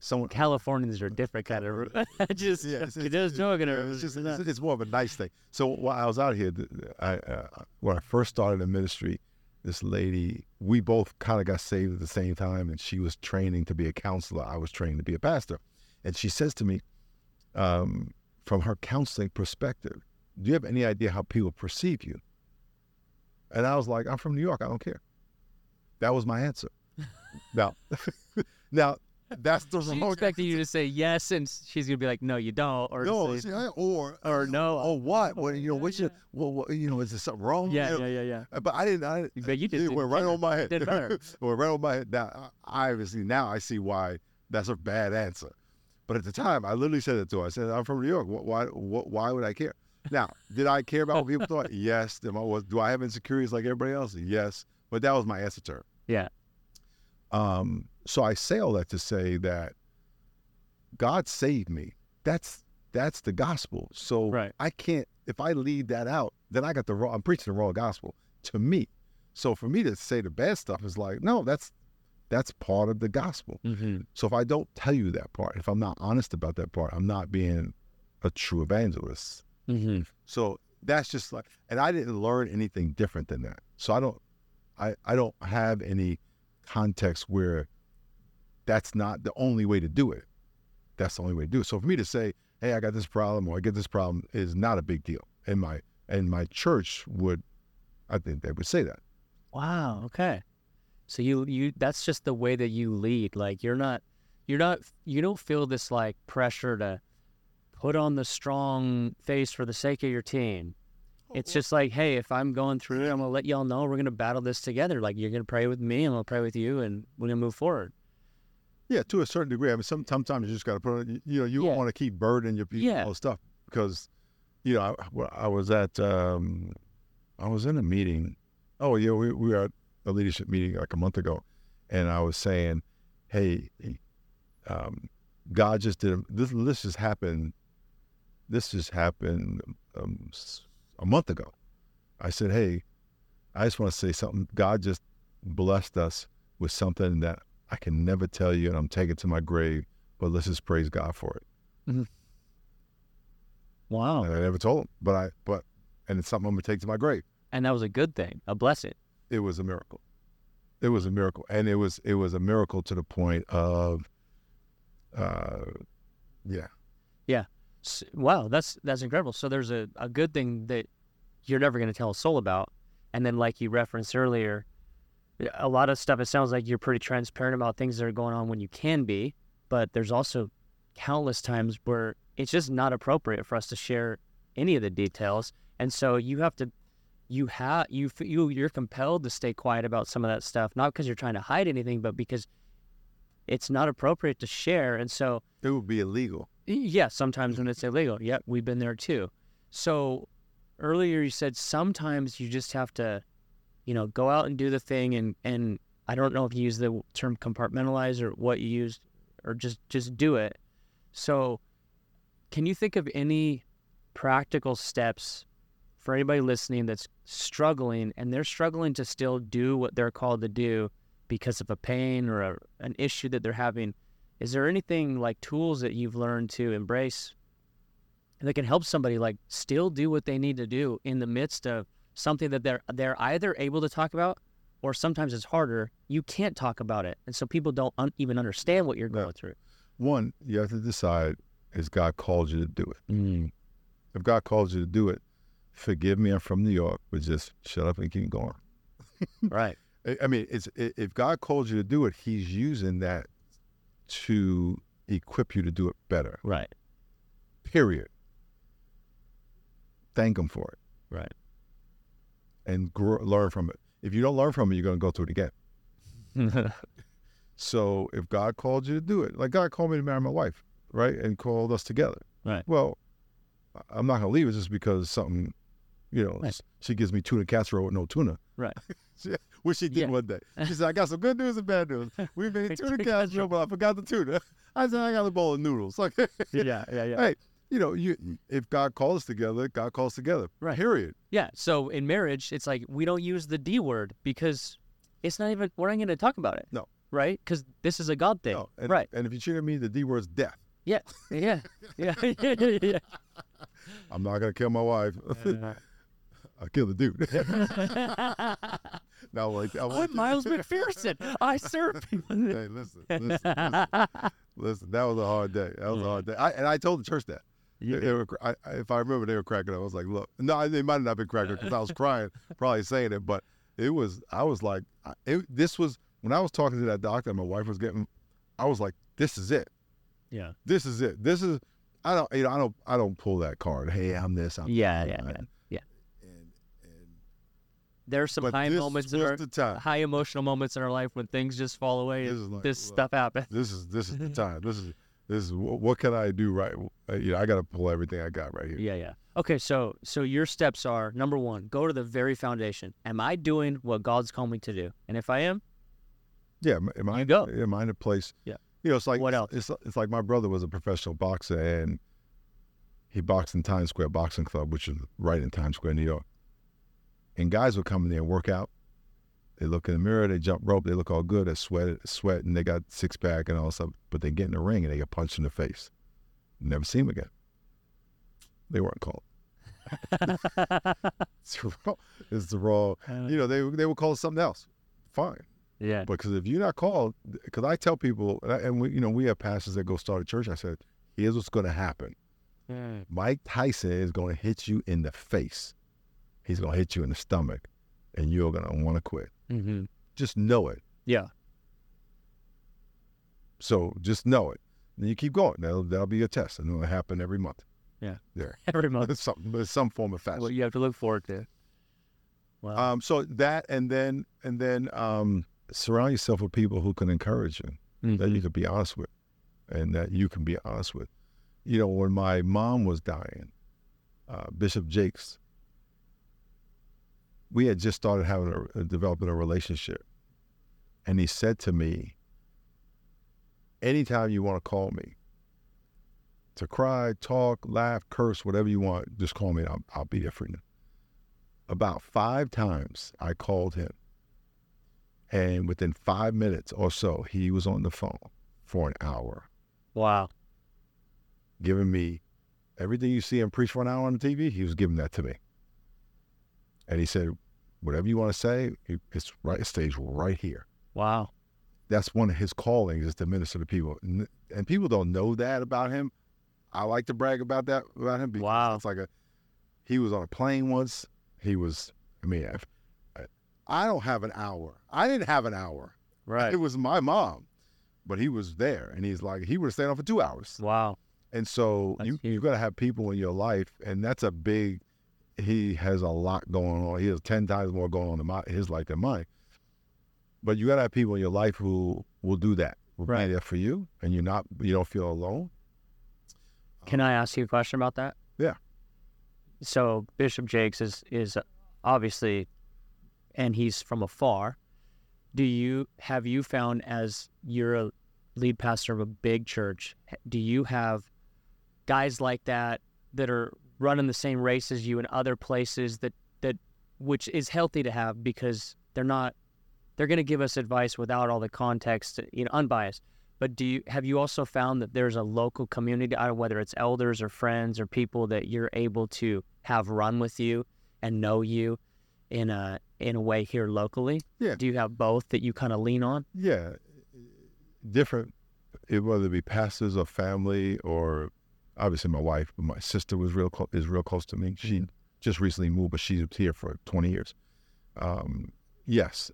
Someone [LAUGHS] Californians are a different kind of. [LAUGHS] I [LAUGHS] just yeah, it's, just joking. it's just it's, it's more of a nice thing. So while I was out here, I uh, when I first started in ministry, this lady, we both kind of got saved at the same time, and she was training to be a counselor. I was training to be a pastor, and she says to me, um, from her counseling perspective, "Do you have any idea how people perceive you?" And I was like, "I'm from New York. I don't care." That was my answer. now, now that's the [LAUGHS] She wrong expected you to say yes, and she's gonna be like, "No, you don't," or no, say, see, I- or or no. Oh, what? What? You know, Yeah, what's your, well, what, you know, is there something wrong? yeah, You know, yeah, yeah, yeah. But I didn't. I, But you just it went right better. on my head. Did better. [LAUGHS] went right on my head. Now, I- obviously, now I see why that's a bad answer. But at the time, I literally said it to her. I said, "I'm from New York. Wh- Why? wh- Why would I care?" Now, did I care about what people thought? [LAUGHS] Yes. Am I, was, do I have insecurities like everybody else? Yes. But that was my answer to her. Yeah. Um, so I say all that to say that God saved me. That's that's the gospel. So Right. I can't if I leave that out, then I got the wrong I'm preaching the wrong gospel to me. So for me to say the bad stuff is like, no, that's that's part of the gospel. Mm-hmm. So if I don't tell you that part, if I'm not honest about that part, I'm not being a true evangelist. Mm-hmm. So that's just like, and I didn't learn anything different than that. So I don't, I, I don't have any context where that's not the only way to do it. That's the only way to do it. So for me to say, hey, I got this problem or I get this problem is not a big deal. And my, and my church would, I think they would say that. Wow. Okay. So you you that's just the way that you lead. Like you're not you're not you don't feel this like pressure to put on the strong face for the sake of your team. It's just like, hey, if I'm going through it, I'm gonna let y'all know we're gonna battle this together. Like you're gonna pray with me, and I'm gonna pray with you, and we're gonna move forward. Yeah, to a certain degree. I mean, some, sometimes you just got to put it. You know, you Yeah. don't want to keep burdening your people Yeah. stuff because, you know, I, I was at, um, I was in a meeting. Oh yeah, we, we were at a leadership meeting like a month ago, and I was saying, hey, um, God just did this. This just happened. This just happened um, a month ago. I said, hey, I just want to say something. God just blessed us with something that I can never tell you, and I'm taking to my grave. But let's just praise God for it. Wow. And I never told him, but I, but, and it's something I'm gonna take to my grave. And that was a good thing, a blessing. It was a miracle. It was a miracle, and it was it was a miracle to the point of, uh, yeah, S- Wow, that's that's incredible. So there's a, a good thing that you're never going to tell a soul about, and then like you referenced earlier, a lot of stuff. It sounds like you're pretty transparent about things that are going on when you can be, but there's also countless times where it's just not appropriate for us to share any of the details, and so you have to. You have you you you're compelled to stay quiet about some of that stuff, not because you're trying to hide anything, but because it's not appropriate to share. And so it would be illegal. yeah, sometimes when it's illegal. Yep, we've been there too. So earlier you said sometimes you just have to, you know, go out and do the thing and and I don't know if you use the term compartmentalize or what you used or just just do it. So can you think of any practical steps for anybody listening that's struggling and they're struggling to still do what they're called to do because of a pain or a, an issue that they're having? Is there anything like tools that you've learned to embrace that can help somebody like still do what they need to do in the midst of something that they're they're either able to talk about or sometimes it's harder. You can't talk about it, and so people don't un- even understand what you're going through. One, you have to decide: is God called you to do it? Mm. If God calls you to do it, forgive me, I'm from New York, but just shut up and keep going. [LAUGHS] Right. I- I mean, it's if God calls you to do it, He's using that to equip you to do it better. Right. Period. Thank Him for it Right. And grow, learn from it. If you don't learn from it, you're going to go through it again. [LAUGHS] So if God called you to do it, like God called me to marry my wife, right, and called us together. Right. Well, I'm not going to leave it just because something, you know, Right. she gives me tuna casserole with no tuna. Right. [LAUGHS] She- Which she did Yeah. one day. She said, I got some good news and bad news. [LAUGHS] We made tuna Tuna casserole, but I forgot the tuna. I said, I got a bowl of noodles. Like, yeah. Yeah. Yeah. hey, you know, you if God calls together, God calls together. Right. Period. Yeah. So in marriage, it's like we don't use the D word because it's not even we're not going to talk about it. No. Right? Because this is a God thing. No, and, right. And if you treat me, the D word's death. Yeah. Yeah. Yeah. yeah. [LAUGHS] yeah. I'm not going to kill my wife. [LAUGHS] [LAUGHS] I'll kill the dude. no, like, I want I'm Miles McPherson. I serve people. Hey, listen, listen, listen, listen. That was a hard day. That was a hard day. I, and I told the church that. They- they were, I, if I remember, they were cracking up. I was like, "Look, no, they might not have been cracking because I was crying, probably saying it, but it was. I was like, it, this was when I was talking to that doctor. My wife was getting. I was like, this is it. yeah. This is it. This is. I don't. You know. I don't. I don't pull that card. Hey, I'm this. I'm Yeah. Yeah. Yeah. Yeah. And, and There are some high moments in our high emotional moments in our life when things just fall away This is like, this look, stuff happens. This is this is the [LAUGHS] time. This is this is what, what can I do right? Uh, You know, I got to pull everything I got right here. Yeah, yeah. Okay, so so your steps are number one, go to the very foundation. Am I doing what God's called me to do? And if I am, Yeah, am- I go. am I in a place? Yeah. You know, it's like What else? It's it's like my brother was a professional boxer and he boxed in Times Square Boxing Club, which is right in Times Square, New York. And guys would come in there and work out. They look in the mirror, they jump rope, they look all good, they sweat, sweat, and they got six pack and all stuff. But they get in the ring and they get punched in the face. Never see them again. They weren't called. [LAUGHS] it's the wrong. It's the wrong. You know, they they would call it something else. Fine. yeah, Because if you're not called, because I tell people, and, I, and we, you know, we have pastors that go start a church. I said, here's what's going to happen. Mm, Mike Tyson is going to hit you in the face. He's going to hit you in the stomach, and you're going to want to quit. hmm Just know it. yeah, So just know it. And you keep going. That'll that'll be a test, and it'll happen every month. Yeah. [LAUGHS] there. [LAUGHS] Every month. [LAUGHS] some some form of fashion. What you have to look forward to. Wow. Um, so that and then and then um, surround yourself with people who can encourage you, that Mhm. you can be honest with, and that you can be honest with. You know, when my mom was dying, uh, Bishop Jakes, we had just started having a, uh, developing a relationship, and he said to me, "Anytime you want to call me." To cry, talk, laugh, curse, whatever you want, just call me. I'll, I'll be there for you about five times I called him. And within five minutes or so, he was on the phone for an hour, wow. giving me everything you see him preach for an hour on the TV. He was giving that to me. And he said, whatever you want to say, it's right, it stays right here. Wow. That's one of his callings is to minister to people. And, people don't know that about him. I like to brag about that about him because Wow. it's like a, he was on a plane once. He was, I mean, I, I don't have an hour. I didn't have an hour. Right. [LAUGHS] It was my mom, but he was there, and he's like, he would have stayed on for two hours. Wow. And so That's you you huge. got to have people in your life, and that's a big. He has a lot going on. He has ten times more going on in my, his life than mine. But you got to have people in your life who will do that. Will Right. be there for you, and you're not. You don't feel alone. Can I ask you a question about that? Yeah. So Bishop Jakes is is obviously, and he's from afar. Do you have you found as you're a lead pastor of a big church? Do you have guys like that that are running the same race as you in other places that that which is healthy to have because they're not they're going to give us advice without all the context, you know, unbiased. But do you have you also found that there's a local community, I whether it's elders or friends or people that you're able to have run with you and know you in a in a way here locally? Yeah. Do you have both that you kind of lean on? Yeah, different. It, whether it be pastors or family or obviously my wife, but my sister was real clo- is real close to me. She just recently moved, but she's here for twenty years. Um, yes,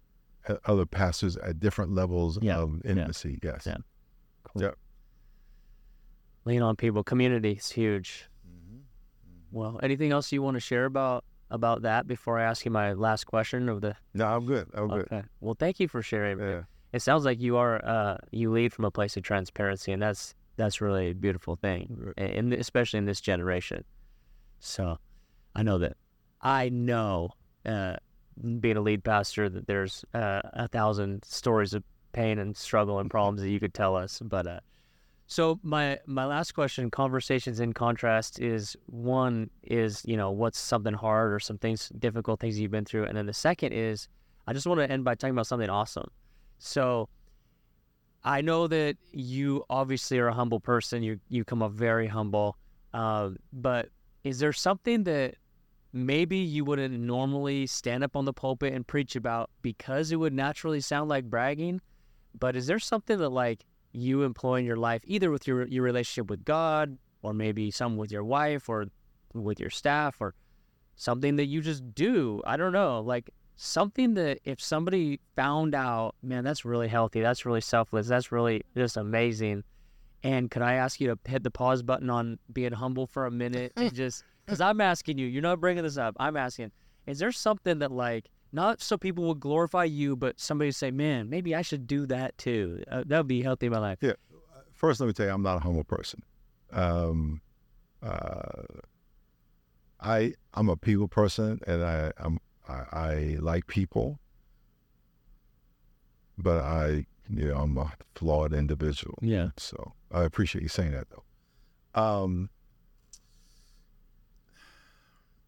other pastors at different levels Yeah, of yeah, intimacy. Yes. yeah. Lean on people. Community is huge. Well, anything else you want to share about about that before I ask you my last question of the No, I'm good. I'm good. Okay. Well, thank you for sharing. Yeah. It sounds like you are uh, you lead from a place of transparency, and that's that's really a beautiful thing, and especially in this generation. So, I know that I know uh, being a lead pastor that there's uh, a thousand stories of pain and struggle and problems that you could tell us, but. Uh, so my my last question, conversations in contrast, is one is you know what's something hard or some things difficult things you've been through, and then the second is I just want to end by talking about something awesome. So I know that you obviously are a humble person. You you come up very humble, um, but is there something that maybe you wouldn't normally stand up on the pulpit and preach about because it would naturally sound like bragging? But is there something that like you employ in your life, either with your your relationship with God, or maybe some with your wife, or with your staff, or something that you just do? I don't know, like something that if somebody found out, man, that's really healthy, that's really selfless, that's really just amazing. And could I ask you to hit the pause button on being humble for a minute and [LAUGHS] just because I'm asking you, you're not bringing this up. I'm asking, is there something that like not so people will glorify you, but somebody say, man, maybe I should do that too. Uh, that would be healthy in my life. Yeah. First, let me tell you, I'm not a humble person. Um, uh, I I'm a people person, and I I'm, I, I like people, but I you know I'm a flawed individual. Yeah. So I appreciate you saying that though. Um,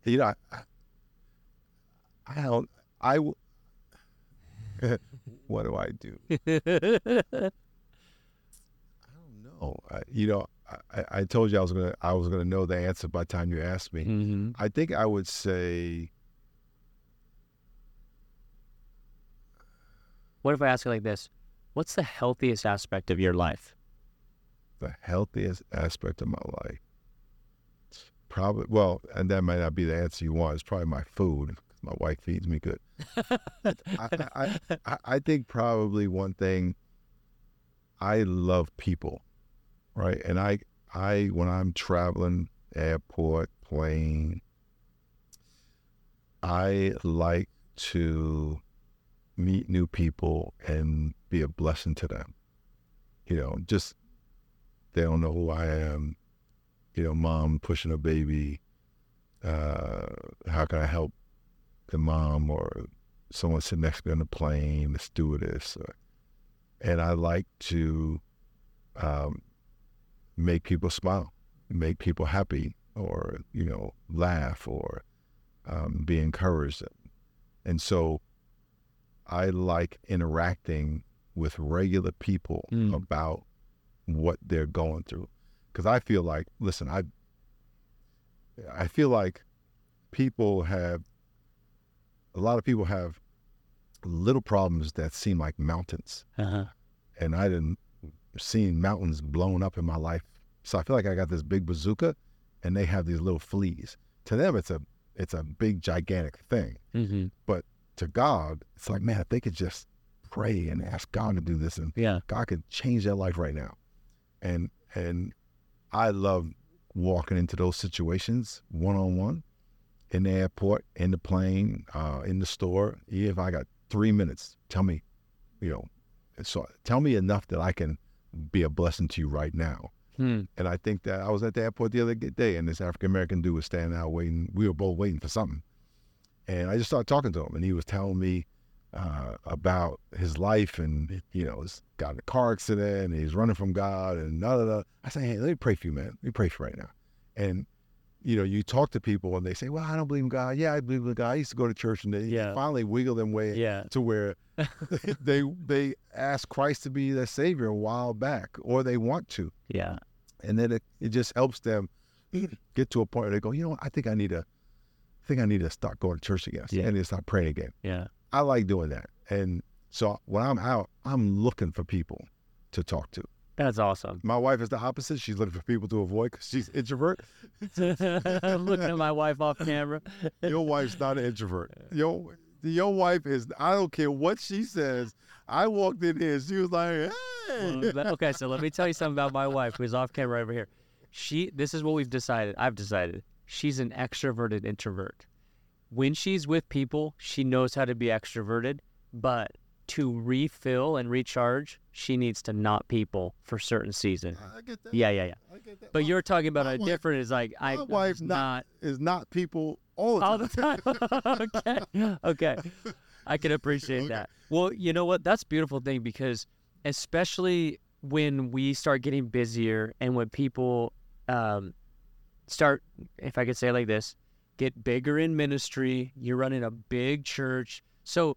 you know, I, I, don't. I w- [LAUGHS] what do I do? [LAUGHS] I don't know. I, you know, I, I told you I was gonna I was gonna know the answer by the time you asked me. hmm I think I would say What if I ask you like this? What's the healthiest aspect of your life? the healthiest aspect of my life. Probably well, and that might not be the answer you want. It's probably my food. My wife feeds me good. I, I, I, I think probably one thing. I love people, right? And I I when I'm traveling airport, plane. I like to meet new people and be a blessing to them. You know, just they don't know who I am. You know, mom pushing a baby. Uh, how can I help the mom or someone sitting next to me on the plane, the stewardess? Or, and I like to um, make people smile, make people happy, or you know, laugh, or um, be encouraged. And so, I like interacting with regular people Mm. about what they're going through, because I feel like, listen, I, I feel like people have, a lot of people have little problems that seem like mountains Uh-huh. and I didn't seen mountains blown up in my life. So I feel like I got this big bazooka, and they have these little fleas. To them, it's a it's a big gigantic thing. hmm To God, it's like man, if they could just pray and ask God to do this, and Yeah. God could change their life right now. And and I love walking into those situations one on one, in the airport, in the plane, uh, in the store. Even if I got three minutes, tell me, you know, so tell me enough that I can be a blessing to you right now. Hmm. And I think that I was at the airport the other day, and this African American dude was standing out waiting. We were both waiting for something, and I just started talking to him, and he was telling me uh, about his life, and you know, he's got in a car accident, and he's running from God, and da da da. I say, hey, let me pray for you, man. Let me pray for you right now. And you know, you talk to people, and they say, well, I don't believe in God. Yeah, I believe in God. I used to go to church, and they Yeah. finally wiggle them way Yeah. to where [LAUGHS] [LAUGHS] they they ask Christ to be their savior a while back, or they want to, Yeah. and then it, it just helps them [CLEARS THROAT] get to a point where they go, you know, what? I think I need to, think I need to start going to church again, Yeah. and to start praying again. Yeah. I like doing that, and so when I'm out, I'm looking for people to talk to. That's awesome. My wife is the opposite; she's looking for people to avoid because she's introvert. [LAUGHS] Looking at my wife off camera. [LAUGHS] Your wife's not an introvert. Your your wife is. I don't care what she says. I walked in here, she was like, hey. Well, okay, so let me tell you something about my wife who's off camera over here. She this is what we've decided. I've decided. She's an extroverted introvert. When she's with people, she knows how to be extroverted, but to refill and recharge, she needs to not people for certain season. I get that. Yeah, yeah, yeah. I get that. But My- you're talking about a wife- different is like I my wife's not, is not people all the all time. the time. [LAUGHS] okay. Okay. I can appreciate Okay. that. Well, you know what? That's a beautiful thing because especially when we start getting busier and when people um, start, if I could say like this, get bigger in ministry, you're running a big church. So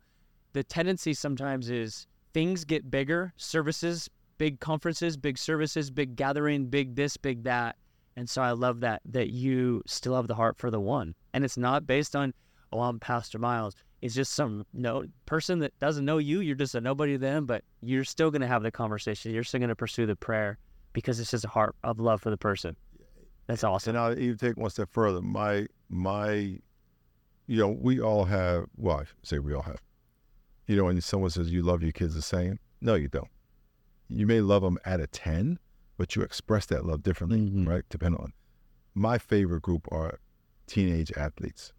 the tendency sometimes is things get bigger, services, big conferences, big services, big gathering, big this, big that. And so I love that that you still have the heart for the one. And it's not based on, oh, I'm Pastor Miles. It's just some no person that doesn't know you. You're just a nobody to them, but you're still gonna have the conversation. You're still gonna pursue the prayer because it's just a heart of love for the person. That's awesome. And I'll even take one step further. My my, you know, we all have. Well, I say we all have. You know, when someone says you love your kids the same, no, you don't. You may love them at a ten, but you express that love differently, Mhm. right? Depending on. My favorite group are teenage athletes.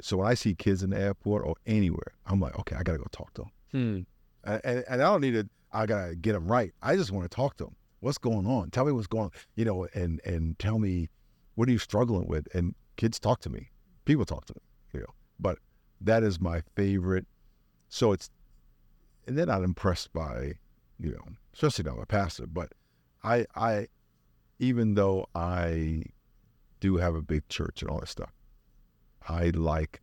So when I see kids in the airport or anywhere, I'm like, okay, I gotta go talk to them. Hmm. And, and, and I don't need to, I gotta get them right. I just want to talk to them. What's going on? Tell me what's going on, you know, and, and tell me, what are you struggling with? And kids talk to me. People talk to me, you know, but that is my favorite. So it's, and they're not impressed by, you know, especially not my pastor, but I, I, even though I do have a big church and all that stuff, I like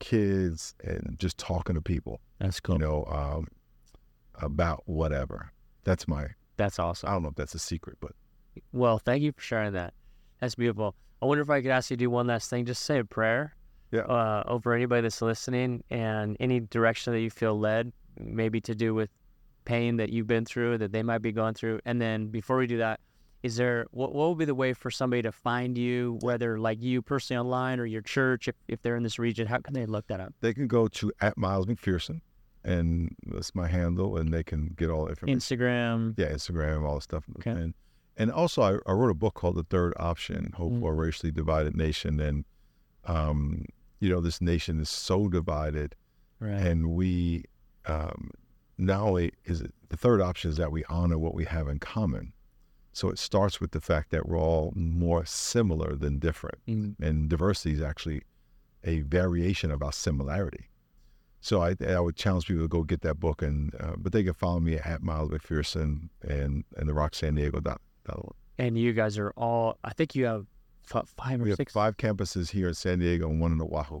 kids and just talking to people That's cool. you know, um, about whatever. That's my. That's awesome. I don't know if that's a secret, but Well, thank you for sharing that. That's beautiful. I wonder if I could ask you to do one last thing. Just say a prayer. Yeah. Uh, over anybody that's listening and any direction that you feel led, maybe to do with pain that you've been through, that they might be going through. And then before we do that, is there what what would be the way for somebody to find you, whether like you personally online or your church, if, if they're in this region? How can they look that up? they can go to at Miles McPherson, and that's my handle, and they can get all the information. Instagram. yeah, Instagram, all the stuff, Okay. and and also I, I wrote a book called The Third Option: Hope Mm. for a Racially Divided Nation, and um, you know this nation is so divided, Right. and we um, not only is it the third option is that we honor what we have in common. So it starts with the fact that we're all more similar than different, Mm. and diversity is actually a variation of our similarity. So I, I would challenge people to go get that book, and uh, but they can follow me at Miles McPherson and and the Rock San Diego dot, dot. And you guys are all. I think you have five or We have six. five campuses here in San Diego and one in Oahu.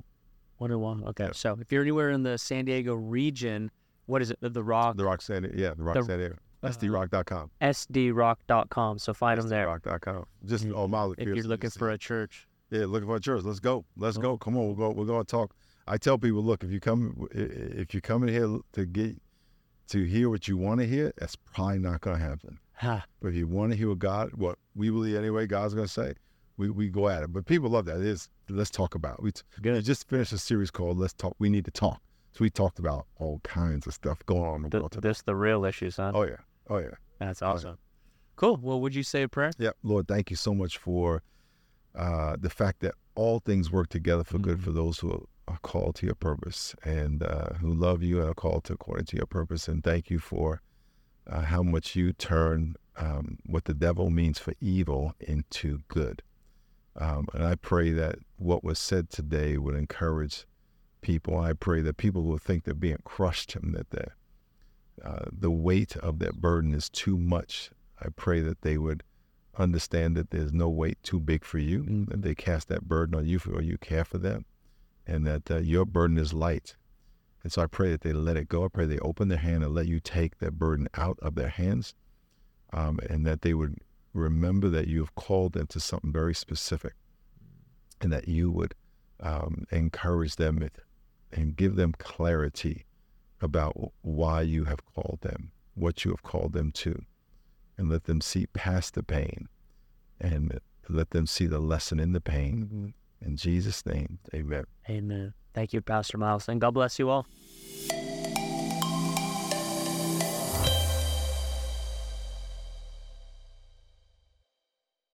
One and one. Okay. Yeah. So if you're anywhere in the San Diego region, what is it? The Rock. The Rock San Diego yeah, the Rock The- San Diego. uh, SDRock.com. SDRock.com. So find them there SDRock.com. Just Mm. oh, Miles if you're looking for a church. Yeah, looking for a church. Let's go. Let's Oh. go. Come on, we'll go. We're going to talk. I tell people, look, if you come, if you come in here to get to hear what you want to hear, that's probably not going to happen. Ha. But if you want to hear what God, what we believe anyway, God's going to say, we, we go at it. But people love that. It is let's talk about. We, t- we Good. just finished a series called Let's Talk. We need to talk. So we talked about all kinds of stuff going on in the Th- world today. this the real issues, huh? Oh yeah, oh yeah. That's oh, yeah. awesome. Cool. Well, would you say a prayer? Yeah, Lord, thank you so much for uh, the fact that all things work together for good Mhm. for those who are called to your purpose and uh, who love you and are called to according to your purpose. And thank you for uh, how much you turn um, what the devil means for evil into good. Um, and I pray that what was said today would encourage people. I pray that people will think they're being crushed and that the, uh, the weight of that burden is too much. I pray that they would understand that there's no weight too big for you, Mm. that they cast that burden on you for you care for them, and that uh, your burden is light. And so I pray that they let it go. I pray they open their hand and let you take that burden out of their hands, um, and that they would remember that you have called them to something very specific, and that you would um, encourage them and give them clarity about why you have called them, what you have called them to, and let them see past the pain and let them see the lesson in the pain. In Jesus' name, amen. Amen. Thank you, Pastor Miles, and God bless you all.